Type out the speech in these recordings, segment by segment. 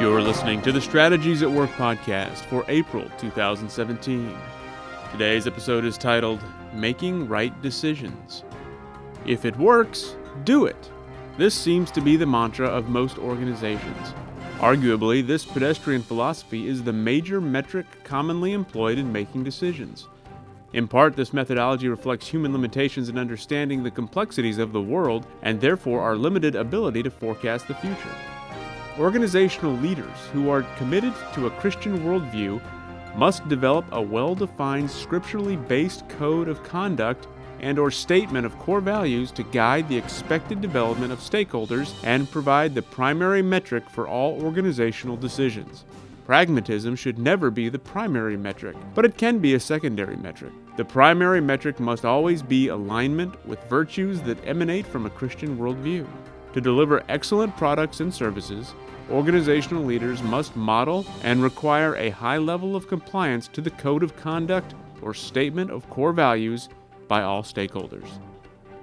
You're listening to the Strategies at Work podcast for April 2017. Today's episode is titled Making Right Decisions. If it works, do it. This seems to be the mantra of most organizations. Arguably, this pedestrian philosophy is the major metric commonly employed in making decisions. In part, this methodology reflects human limitations in understanding the complexities of the world and therefore our limited ability to forecast the future. Organizational leaders who are committed to a Christian worldview must develop a well-defined scripturally based code of conduct and or statement of core values to guide the expected development of stakeholders and provide the primary metric for all organizational decisions. Pragmatism should never be the primary metric, but it can be a secondary metric. The primary metric must always be alignment with virtues that emanate from a Christian worldview. To deliver excellent products and services, organizational leaders must model and require a high level of compliance to the code of conduct or statement of core values by all stakeholders.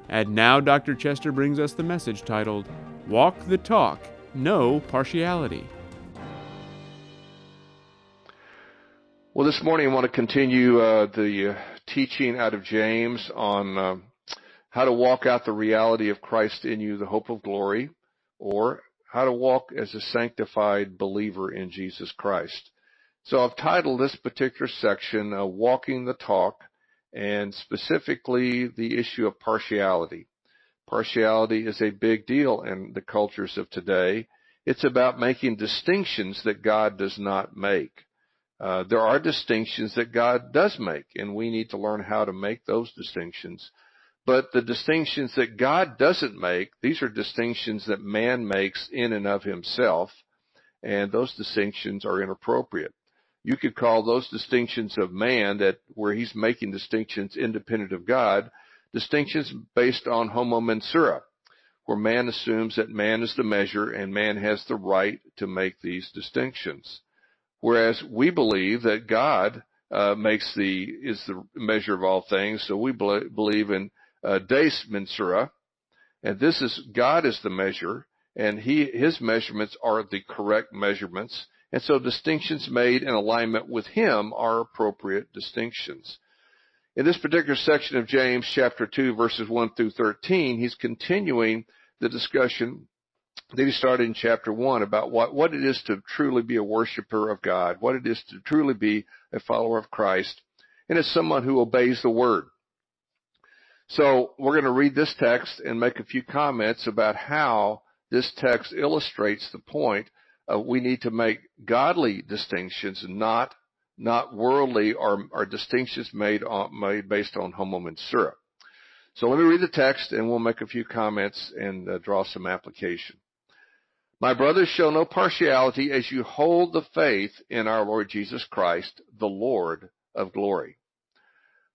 And now Dr. Chester brings us the message titled Walk the Talk, No Partiality. Well, this morning I want to continue uh, the uh, teaching out of James on uh, how to walk out the reality of Christ in you, the hope of glory, or how to walk as a sanctified believer in Jesus Christ. So I've titled this particular section, uh, Walking the Talk, and specifically the issue of partiality. Partiality is a big deal in the cultures of today. It's about making distinctions that God does not make. Uh, there are distinctions that God does make, and we need to learn how to make those distinctions. But the distinctions that God doesn't make, these are distinctions that man makes in and of himself, and those distinctions are inappropriate. You could call those distinctions of man that where he's making distinctions independent of God, distinctions based on homo mensura, where man assumes that man is the measure and man has the right to make these distinctions. Whereas we believe that God uh, makes the is the measure of all things, so we believe in uh, Deus Mensura, and this is God is the measure, and he his measurements are the correct measurements, and so distinctions made in alignment with him are appropriate distinctions. In this particular section of James chapter 2 verses 1 through 13, he's continuing the discussion that he started in chapter 1 about what, what it is to truly be a worshiper of God, what it is to truly be a follower of Christ, and as someone who obeys the word. So we're going to read this text and make a few comments about how this text illustrates the point of we need to make godly distinctions, not not worldly or, or distinctions made on, made based on homo mensura. So let me read the text and we'll make a few comments and uh, draw some application. My brothers, show no partiality as you hold the faith in our Lord Jesus Christ, the Lord of glory.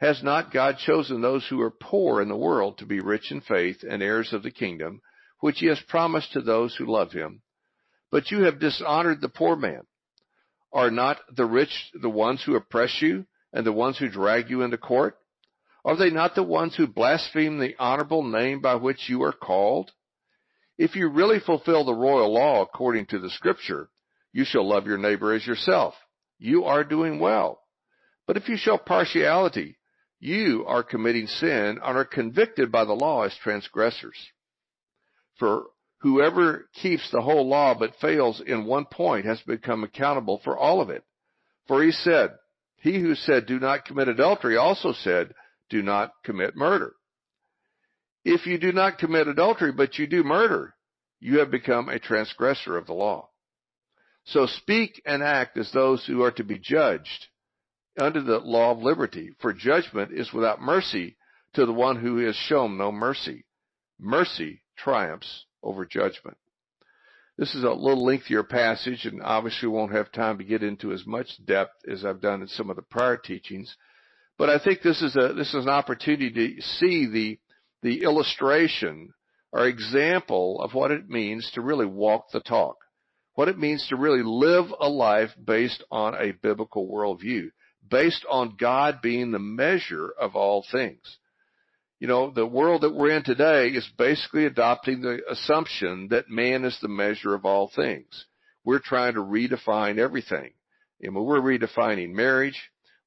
has not God chosen those who are poor in the world to be rich in faith and heirs of the kingdom, which he has promised to those who love him? But you have dishonored the poor man. Are not the rich the ones who oppress you and the ones who drag you into court? Are they not the ones who blaspheme the honorable name by which you are called? If you really fulfill the royal law according to the scripture, you shall love your neighbor as yourself. You are doing well. But if you show partiality, you are committing sin and are convicted by the law as transgressors. For whoever keeps the whole law but fails in one point has become accountable for all of it. For he said, he who said, do not commit adultery also said, do not commit murder. If you do not commit adultery, but you do murder, you have become a transgressor of the law. So speak and act as those who are to be judged under the law of liberty, for judgment is without mercy to the one who has shown no mercy. Mercy triumphs over judgment. This is a little lengthier passage and obviously won't have time to get into as much depth as I've done in some of the prior teachings. But I think this is a, this is an opportunity to see the, the illustration or example of what it means to really walk the talk. What it means to really live a life based on a biblical worldview, based on God being the measure of all things you know, the world that we're in today is basically adopting the assumption that man is the measure of all things. We're trying to redefine everything. Know, we're redefining marriage.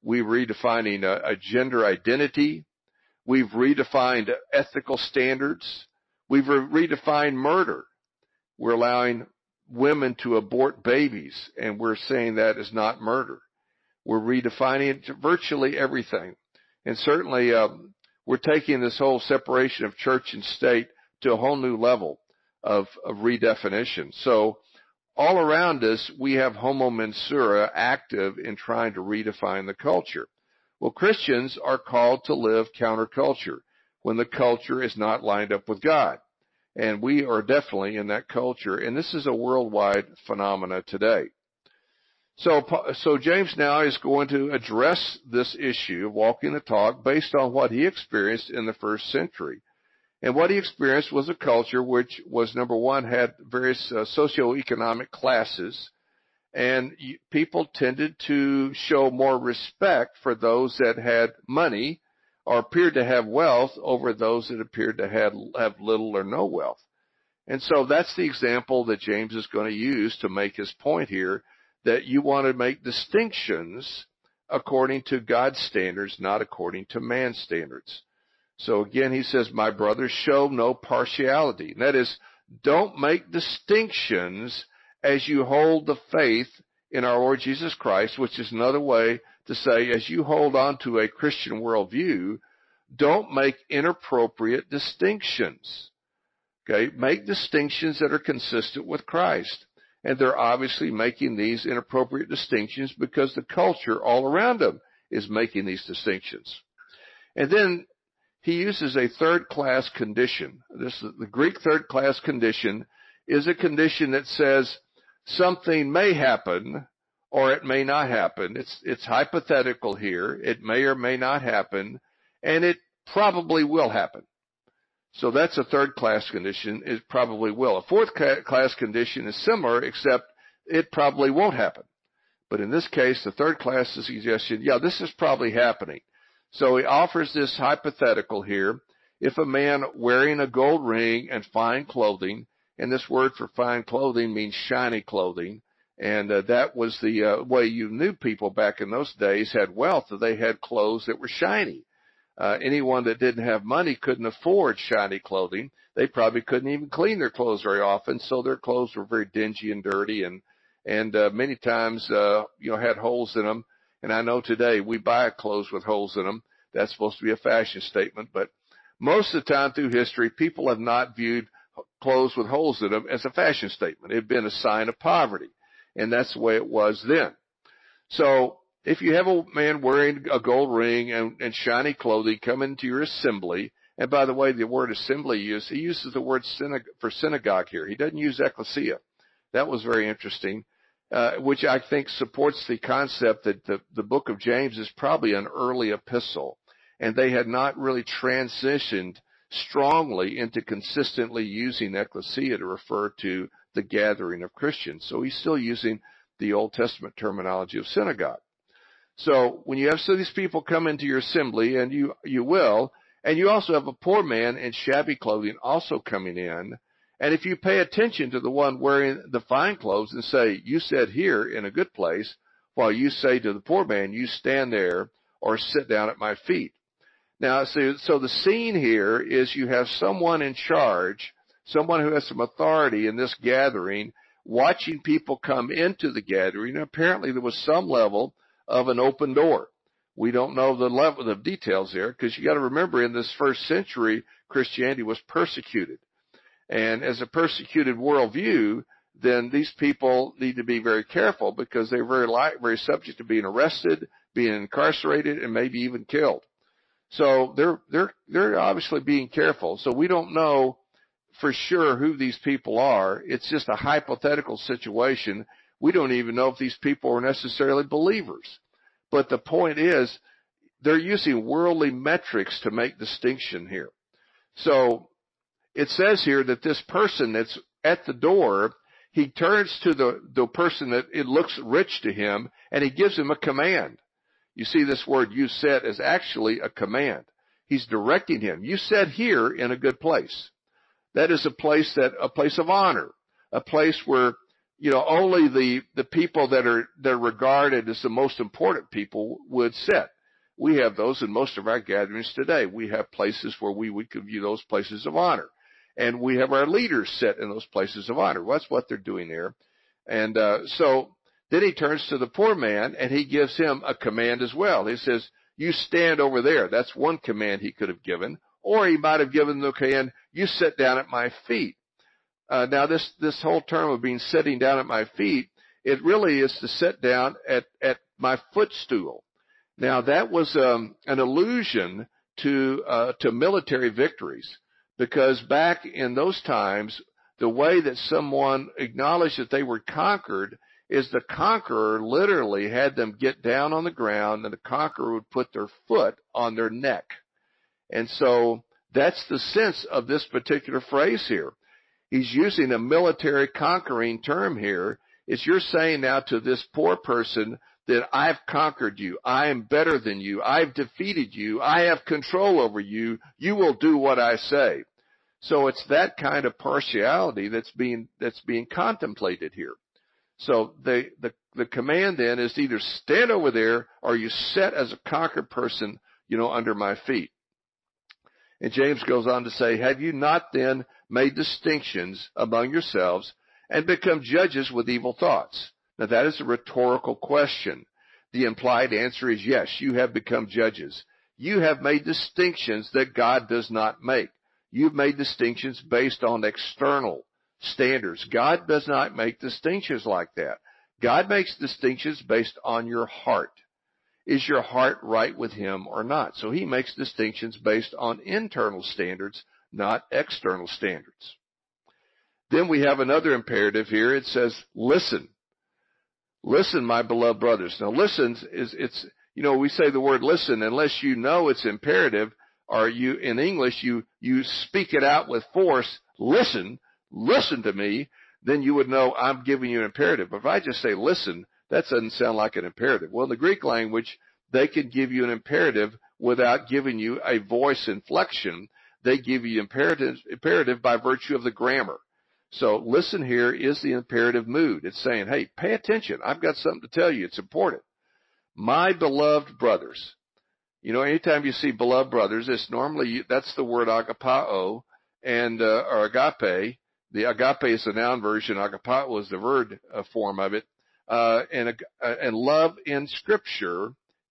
We're redefining a, a gender identity. We've redefined ethical standards. We've re- redefined murder. We're allowing women to abort babies, and we're saying that is not murder. We're redefining virtually everything. And certainly, um, we're taking this whole separation of church and state to a whole new level of, of redefinition. So all around us, we have homo mensura active in trying to redefine the culture. Well, Christians are called to live counterculture when the culture is not lined up with God. And we are definitely in that culture. And this is a worldwide phenomena today. So, so James now is going to address this issue of walking the talk based on what he experienced in the first century. And what he experienced was a culture which was number one, had various uh, socioeconomic classes, and people tended to show more respect for those that had money or appeared to have wealth over those that appeared to have, have little or no wealth. And so that's the example that James is going to use to make his point here that you want to make distinctions according to God's standards, not according to man's standards. So again, he says, my brothers, show no partiality. that is, don't make distinctions as you hold the faith in our Lord Jesus Christ, which is another way to say, as you hold on to a Christian worldview, don't make inappropriate distinctions. Okay? Make distinctions that are consistent with Christ. And they're obviously making these inappropriate distinctions because the culture all around them is making these distinctions. And then he uses a third class condition. This the Greek third class condition is a condition that says something may happen or it may not happen. It's it's hypothetical here. It may or may not happen and it probably will happen. So that's a third class condition. It probably will. A fourth class condition is similar, except it probably won't happen. But in this case, the third class is suggestion, yeah, this is probably happening. So he offers this hypothetical here. If a man wearing a gold ring and fine clothing, and this word for fine clothing means shiny clothing, and uh, that was the uh, way you knew people back in those days had wealth, that they had clothes that were shiny. Uh, anyone that didn't have money couldn't afford shiny clothing. They probably couldn't even clean their clothes very often, so their clothes were very dingy and dirty, and and uh, many times uh, you know had holes in them. And I know today we buy clothes with holes in them. That's supposed to be a fashion statement, but most of the time through history, people have not viewed clothes with holes in them as a fashion statement. It had been a sign of poverty, and that's the way it was then. So if you have a man wearing a gold ring and, and shiny clothing come into your assembly, and by the way, the word assembly use, he uses the word synag- for synagogue here. He doesn't use ecclesia. That was very interesting, uh, which I think supports the concept that the, the book of James is probably an early epistle, and they had not really transitioned strongly into consistently using ecclesia to refer to the gathering of Christians. So he's still using the Old Testament terminology of synagogue. So when you have some of these people come into your assembly, and you you will, and you also have a poor man in shabby clothing also coming in, and if you pay attention to the one wearing the fine clothes and say, "You sit here in a good place," while you say to the poor man, "You stand there or sit down at my feet." Now, so so the scene here is you have someone in charge, someone who has some authority in this gathering, watching people come into the gathering. Apparently, there was some level of an open door. We don't know the level of details there because you got to remember in this first century, Christianity was persecuted. And as a persecuted worldview, then these people need to be very careful because they're very light, very subject to being arrested, being incarcerated, and maybe even killed. So they're they're they're obviously being careful. So we don't know for sure who these people are. It's just a hypothetical situation. We don't even know if these people are necessarily believers. But the point is, they're using worldly metrics to make distinction here. So it says here that this person that's at the door, he turns to the, the person that it looks rich to him and he gives him a command. You see this word you set is actually a command. He's directing him. You set here in a good place. That is a place that, a place of honor, a place where, you know, only the, the people that are, that are regarded as the most important people would sit. We have those in most of our gatherings today. We have places where we would view those places of honor. And we have our leaders sit in those places of honor. That's what they're doing there. And uh, so then he turns to the poor man and he gives him a command as well. He says, you stand over there. That's one command he could have given. Or he might have given the command, you sit down at my feet. Uh, now this, this whole term of being sitting down at my feet, it really is to sit down at, at my footstool. Now that was um, an allusion to uh, to military victories, because back in those times, the way that someone acknowledged that they were conquered is the conqueror literally had them get down on the ground, and the conqueror would put their foot on their neck, and so that's the sense of this particular phrase here. He's using a military conquering term here. Is you're saying now to this poor person that I've conquered you. I am better than you. I've defeated you. I have control over you. You will do what I say. So it's that kind of partiality that's being, that's being contemplated here. So the, the, the command then is either stand over there or you set as a conquered person, you know, under my feet. And James goes on to say, have you not then made distinctions among yourselves and become judges with evil thoughts? Now that is a rhetorical question. The implied answer is yes, you have become judges. You have made distinctions that God does not make. You've made distinctions based on external standards. God does not make distinctions like that. God makes distinctions based on your heart. Is your heart right with Him or not? So He makes distinctions based on internal standards, not external standards. Then we have another imperative here. It says, listen. Listen, my beloved brothers. Now listen is, it's, you know, we say the word listen unless you know it's imperative or you, in English, you, you speak it out with force. Listen, listen to me. Then you would know I'm giving you an imperative. But if I just say listen, that doesn't sound like an imperative. Well, in the Greek language, they can give you an imperative without giving you a voice inflection. They give you imperative, imperative by virtue of the grammar. So listen here is the imperative mood. It's saying, hey, pay attention. I've got something to tell you. It's important. My beloved brothers. You know, anytime you see beloved brothers, it's normally, that's the word agapao and, uh, or agape. The agape is the noun version. Agapao is the verb uh, form of it. Uh, and, uh, and love in scripture,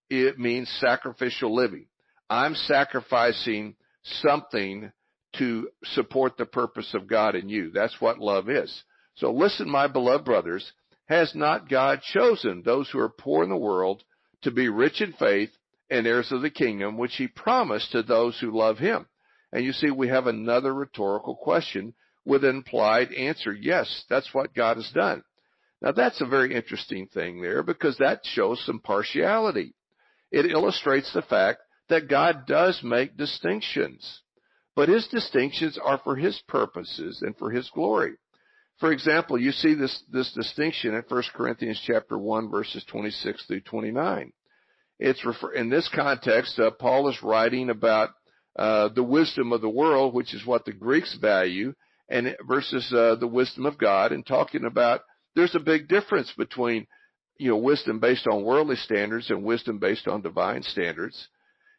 it means sacrificial living. I'm sacrificing something to support the purpose of God in you. That's what love is. So listen, my beloved brothers, has not God chosen those who are poor in the world to be rich in faith and heirs of the kingdom, which he promised to those who love him? And you see, we have another rhetorical question with an implied answer. Yes, that's what God has done. Now that's a very interesting thing there because that shows some partiality. It illustrates the fact that God does make distinctions. But his distinctions are for his purposes and for his glory. For example, you see this, this distinction in 1 Corinthians chapter 1 verses 26 through 29. It's refer, in this context, uh, Paul is writing about uh, the wisdom of the world, which is what the Greeks value, and versus uh, the wisdom of God, and talking about there's a big difference between you know wisdom based on worldly standards and wisdom based on divine standards.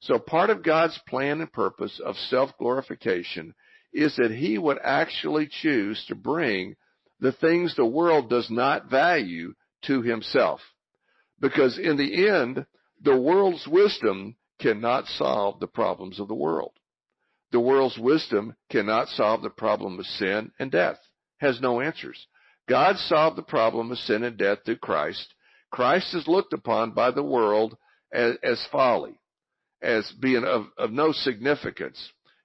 So part of God's plan and purpose of self-glorification is that he would actually choose to bring the things the world does not value to himself. Because in the end, the world's wisdom cannot solve the problems of the world. The world's wisdom cannot solve the problem of sin and death, has no answers. God solved the problem of sin and death through Christ. Christ is looked upon by the world as, as folly, as being of, of no significance.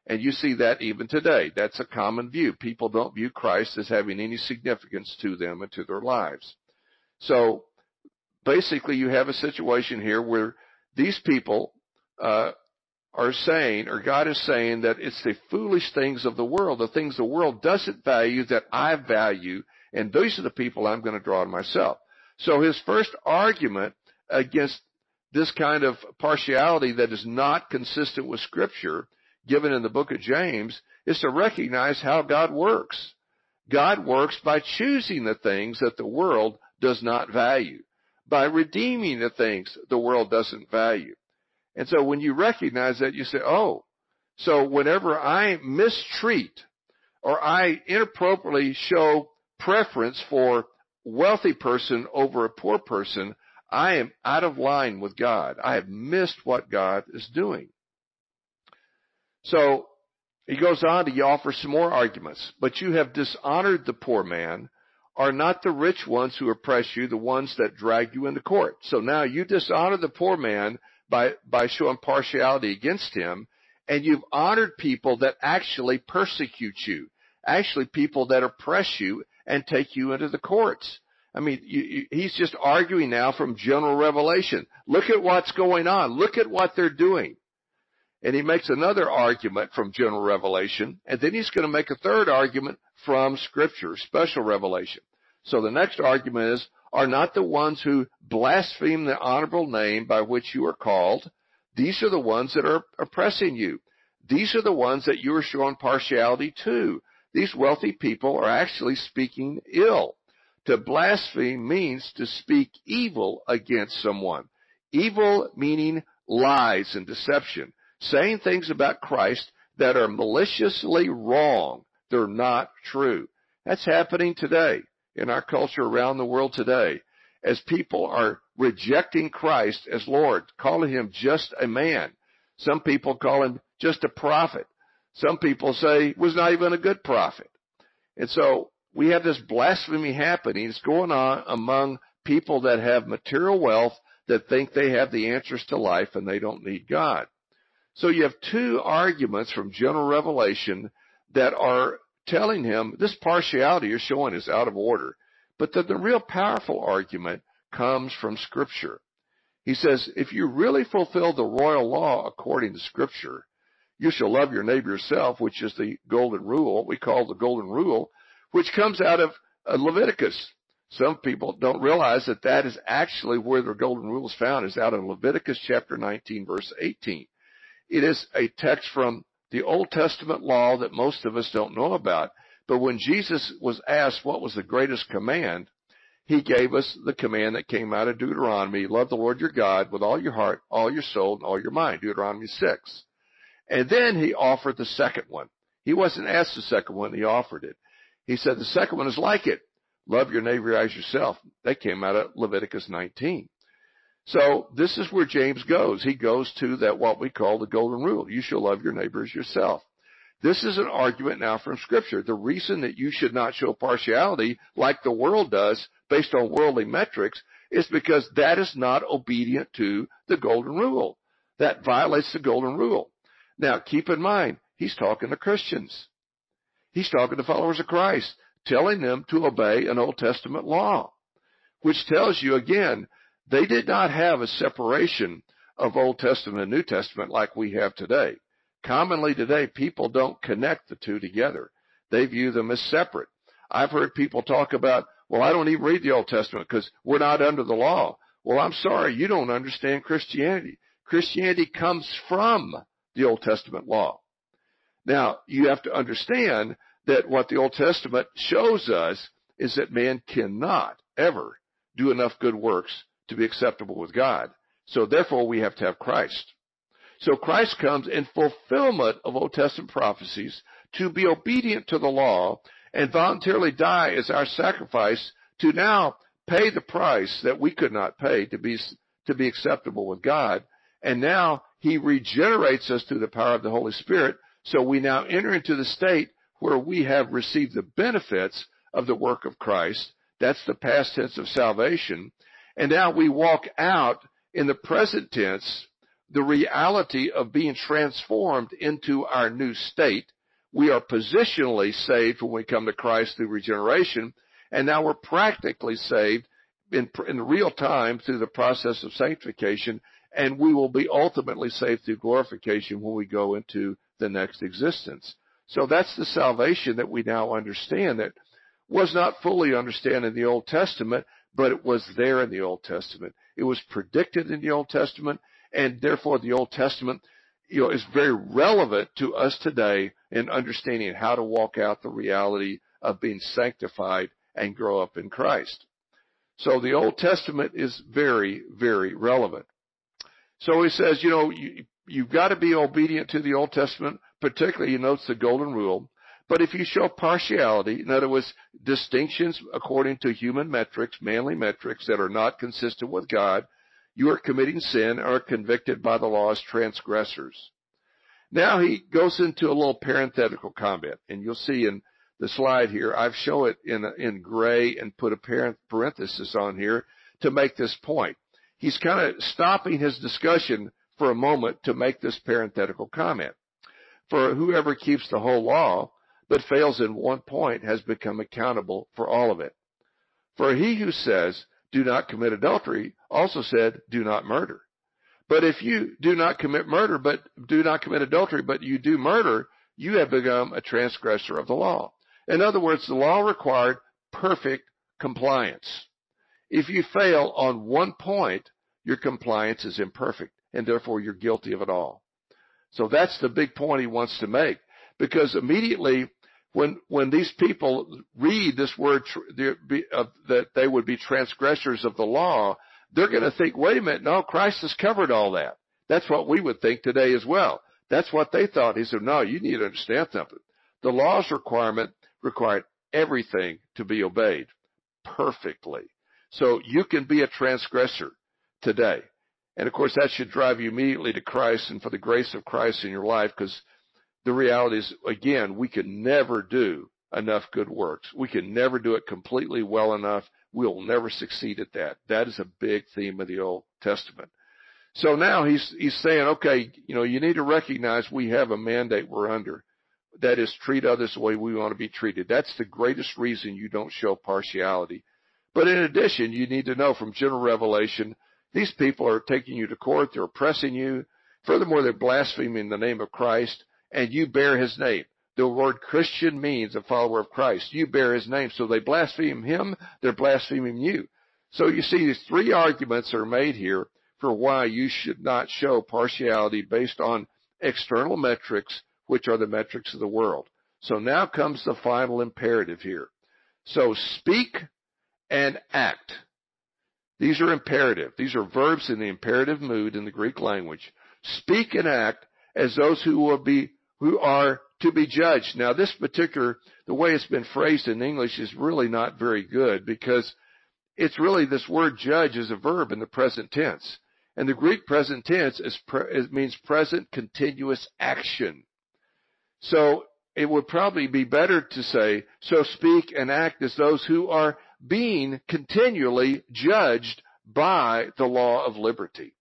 And you see that even today. That's a common view. People don't view Christ as having any significance to them and to their lives. So basically you have a situation here where these people uh, are saying, or God is saying that it's the foolish things of the world, the things the world doesn't value that I value, and these are the people I'm going to draw to myself. So his first argument against this kind of partiality that is not consistent with Scripture, given in the book of James, is to recognize how God works. God works by choosing the things that the world does not value, by redeeming the things the world doesn't value. And so when you recognize that, you say, oh, so whenever I mistreat or I inappropriately show preference for wealthy person over a poor person, I am out of line with God. I have missed what God is doing. So he goes on to offer some more arguments. But you have dishonored the poor man. Are not the rich ones who oppress you the ones that drag you into court? So now you dishonor the poor man by, by showing partiality against him, and you've honored people that actually persecute you, actually people that oppress you and take you into the courts. I mean, you, you, he's just arguing now from general revelation. Look at what's going on. Look at what they're doing. And he makes another argument from general revelation, and then he's going to make a third argument from scripture, special revelation. So the next argument is, are not the ones who blaspheme the honorable name by which you are called. These are the ones that are oppressing you. These are the ones that you are showing partiality to. These wealthy people are actually speaking ill. To blaspheme means to speak evil against someone. Evil meaning lies and deception. Saying things about Christ that are maliciously wrong. They're not true. That's happening today in our culture around the world today as people are rejecting Christ as Lord, calling him just a man. Some people call him just a prophet. Some people say he was not even a good prophet. And so we have this blasphemy happening. It's going on among people that have material wealth that think they have the answers to life and they don't need God. So you have two arguments from general revelation that are telling him this partiality you're showing is out of order. But that the real powerful argument comes from scripture. He says, if you really fulfill the royal law according to scripture, you shall love your neighbor yourself, which is the golden rule, we call the golden rule, which comes out of uh, Leviticus. Some people don't realize that that is actually where the golden rule is found, is out of Leviticus chapter 19, verse 18. It is a text from the Old Testament law that most of us don't know about. But when Jesus was asked what was the greatest command, he gave us the command that came out of Deuteronomy, love the Lord your God with all your heart, all your soul, and all your mind, Deuteronomy 6. And then he offered the second one. He wasn't asked the second one, he offered it. He said the second one is like it. Love your neighbor as yourself. That came out of Leviticus 19. So this is where James goes. He goes to that what we call the golden rule. You shall love your neighbor as yourself. This is an argument now from scripture. The reason that you should not show partiality like the world does based on worldly metrics is because that is not obedient to the golden rule. That violates the golden rule. Now keep in mind, he's talking to Christians. He's talking to followers of Christ, telling them to obey an Old Testament law, which tells you again they did not have a separation of Old Testament and New Testament like we have today. Commonly today, people don't connect the two together. They view them as separate. I've heard people talk about, well, I don't even read the Old Testament because we're not under the law. Well, I'm sorry, you don't understand Christianity. Christianity comes from the Old Testament law. Now, you have to understand that what the Old Testament shows us is that man cannot ever do enough good works to be acceptable with God. So therefore we have to have Christ. So Christ comes in fulfillment of Old Testament prophecies to be obedient to the law and voluntarily die as our sacrifice to now pay the price that we could not pay to be to be acceptable with God. And now he regenerates us through the power of the Holy Spirit. So we now enter into the state where we have received the benefits of the work of Christ. That's the past tense of salvation. And now we walk out in the present tense the reality of being transformed into our new state. We are positionally saved when we come to Christ through regeneration, and now we're practically saved in, in real time through the process of sanctification, and we will be ultimately saved through glorification when we go into the next existence. So that's the salvation that we now understand that was not fully understood in the Old Testament, but it was there in the Old Testament. It was predicted in the Old Testament, and therefore the Old Testament, you know, is very relevant to us today in understanding how to walk out the reality of being sanctified and grow up in Christ. So the Old Testament is very, very relevant. So he says, you know, you, you've got to be obedient to the Old Testament, particularly he notes the golden rule. But if you show partiality, in other words, distinctions according to human metrics, manly metrics that are not consistent with God, you are committing sin or convicted by the law as transgressors. Now he goes into a little parenthetical comment, and you'll see in the slide here, I've shown it in, in gray and put a parenthesis on here to make this point. He's kind of stopping his discussion for a moment to make this parenthetical comment. For whoever keeps the whole law, but fails in one point has become accountable for all of it. For he who says, do not commit adultery, also said, do not murder. But if you do not commit murder, but do not commit adultery, but you do murder, you have become a transgressor of the law. In other words, the law required perfect compliance. If you fail on one point, your compliance is imperfect, and therefore you're guilty of it all. So that's the big point he wants to make. Because immediately when when these people read this word that they would be transgressors of the law, they're going to think, wait a minute, no, Christ has covered all that. That's what we would think today as well. That's what they thought. He said, no, you need to understand something. The law's requirement required everything to be obeyed perfectly. So you can be a transgressor today. And of course, that should drive you immediately to Christ and for the grace of Christ in your life because the reality is, again, we can never do enough good works. We can never do it completely well enough. We'll never succeed at that. That is a big theme of the Old Testament. So now he's, he's saying, okay, you know, you need to recognize we have a mandate we're under. That is treat others the way we want to be treated. That's the greatest reason you don't show partiality. But in addition, you need to know from general revelation, these people are taking you to court. They're oppressing you. Furthermore, they're blaspheming the name of Christ and you bear his name. The word Christian means a follower of Christ. You bear his name. So they blaspheme him, they're blaspheming you. So you see these three arguments are made here for why you should not show partiality based on external metrics, which are the metrics of the world. So now comes the final imperative here. So speak and act. These are imperative. These are verbs in the imperative mood in the Greek language. Speak and act as those who will be who are to be judged. Now, this particular, the way it's been phrased in English is really not very good because it's really this word judge is a verb in the present tense. And the Greek present tense is it means present continuous action. So it would probably be better to say, so speak and act as those who are being continually judged by the law of liberty.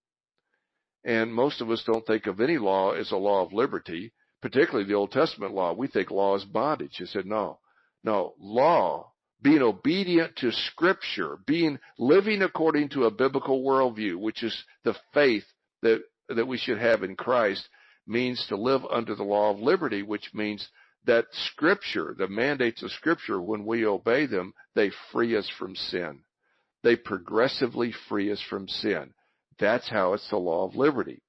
And most of us don't think of any law as a law of liberty particularly the Old Testament law, we think law is bondage. He said, no, no, law, being obedient to scripture, being living according to a biblical worldview, which is the faith that, that we should have in Christ, means to live under the law of liberty, which means that scripture, the mandates of scripture, when we obey them, they free us from sin. They progressively free us from sin. That's how it's the law of liberty.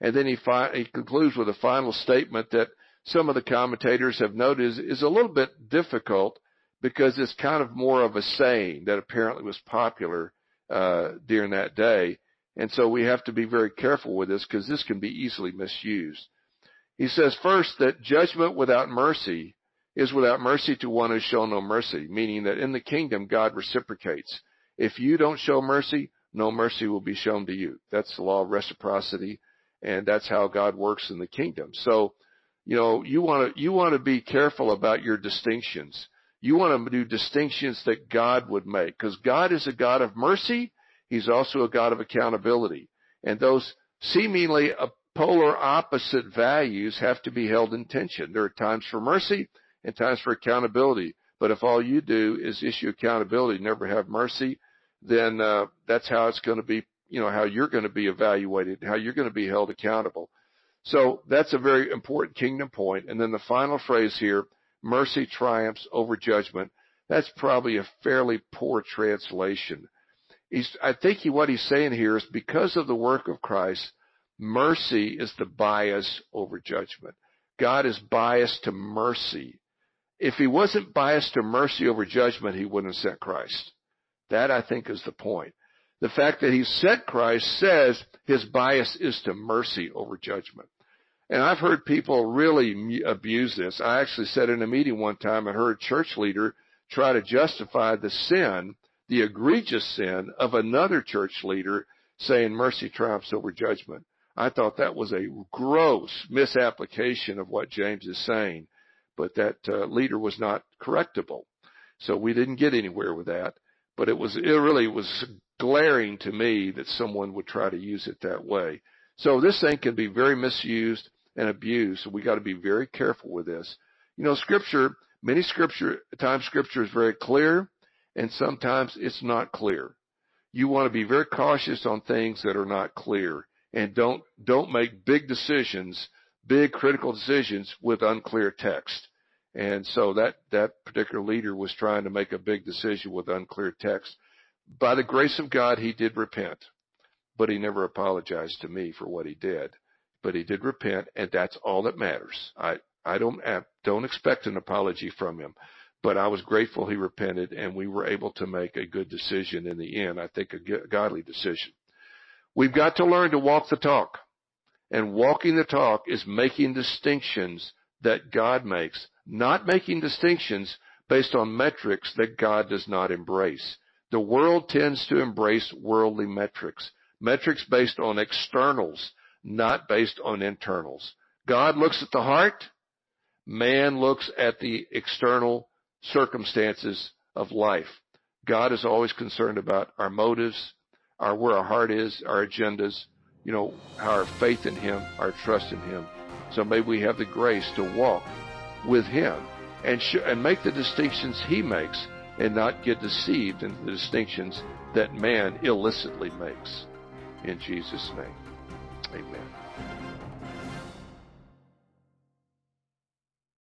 And then he, fi- he concludes with a final statement that some of the commentators have noted is, is a little bit difficult because it's kind of more of a saying that apparently was popular uh, during that day. And so we have to be very careful with this because this can be easily misused. He says first that judgment without mercy is without mercy to one who shown no mercy, meaning that in the kingdom God reciprocates. If you don't show mercy, no mercy will be shown to you. That's the law of reciprocity, and that's how God works in the kingdom. So, you know, you want to you want to be careful about your distinctions. You want to do distinctions that God would make, because God is a God of mercy. He's also a God of accountability, and those seemingly polar opposite values have to be held in tension. There are times for mercy and times for accountability. But if all you do is issue accountability, never have mercy, then uh, that's how it's going to be, you know, how you're going to be evaluated, how you're going to be held accountable. So that's a very important kingdom point. And then the final phrase here, mercy triumphs over judgment. That's probably a fairly poor translation. He's, I think he, what he's saying here is because of the work of Christ, mercy is the bias over judgment. God is biased to mercy. If he wasn't biased to mercy over judgment, he wouldn't have sent Christ. That, I think, is the point. The fact that he sent Christ says his bias is to mercy over judgment. And I've heard people really abuse this. I actually said in a meeting one time, I heard a church leader try to justify the sin, the egregious sin of another church leader saying mercy triumphs over judgment. I thought that was a gross misapplication of what James is saying but that uh, leader was not correctable. So we didn't get anywhere with that. But it was, it really was glaring to me that someone would try to use it that way. So this thing can be very misused and abused. So we got to be very careful with this. You know, scripture, many scripture, times scripture is very clear and sometimes it's not clear. You want to be very cautious on things that are not clear and don't, don't make big decisions, big critical decisions with unclear text. And so that, that particular leader was trying to make a big decision with unclear text. By the grace of God, he did repent, but he never apologized to me for what he did. But he did repent, and that's all that matters. I, I don't, don't expect an apology from him, but I was grateful he repented, and we were able to make a good decision in the end. I think a godly decision. We've got to learn to walk the talk. And walking the talk is making distinctions that God makes not making distinctions based on metrics that God does not embrace. The world tends to embrace worldly metrics, metrics based on externals, not based on internals. God looks at the heart. Man looks at the external circumstances of life. God is always concerned about our motives, our where our heart is, our agendas, you know, our faith in Him, our trust in Him. So may we have the grace to walk with Him and, sh- and make the distinctions He makes and not get deceived in the distinctions that man illicitly makes. In Jesus' name, amen.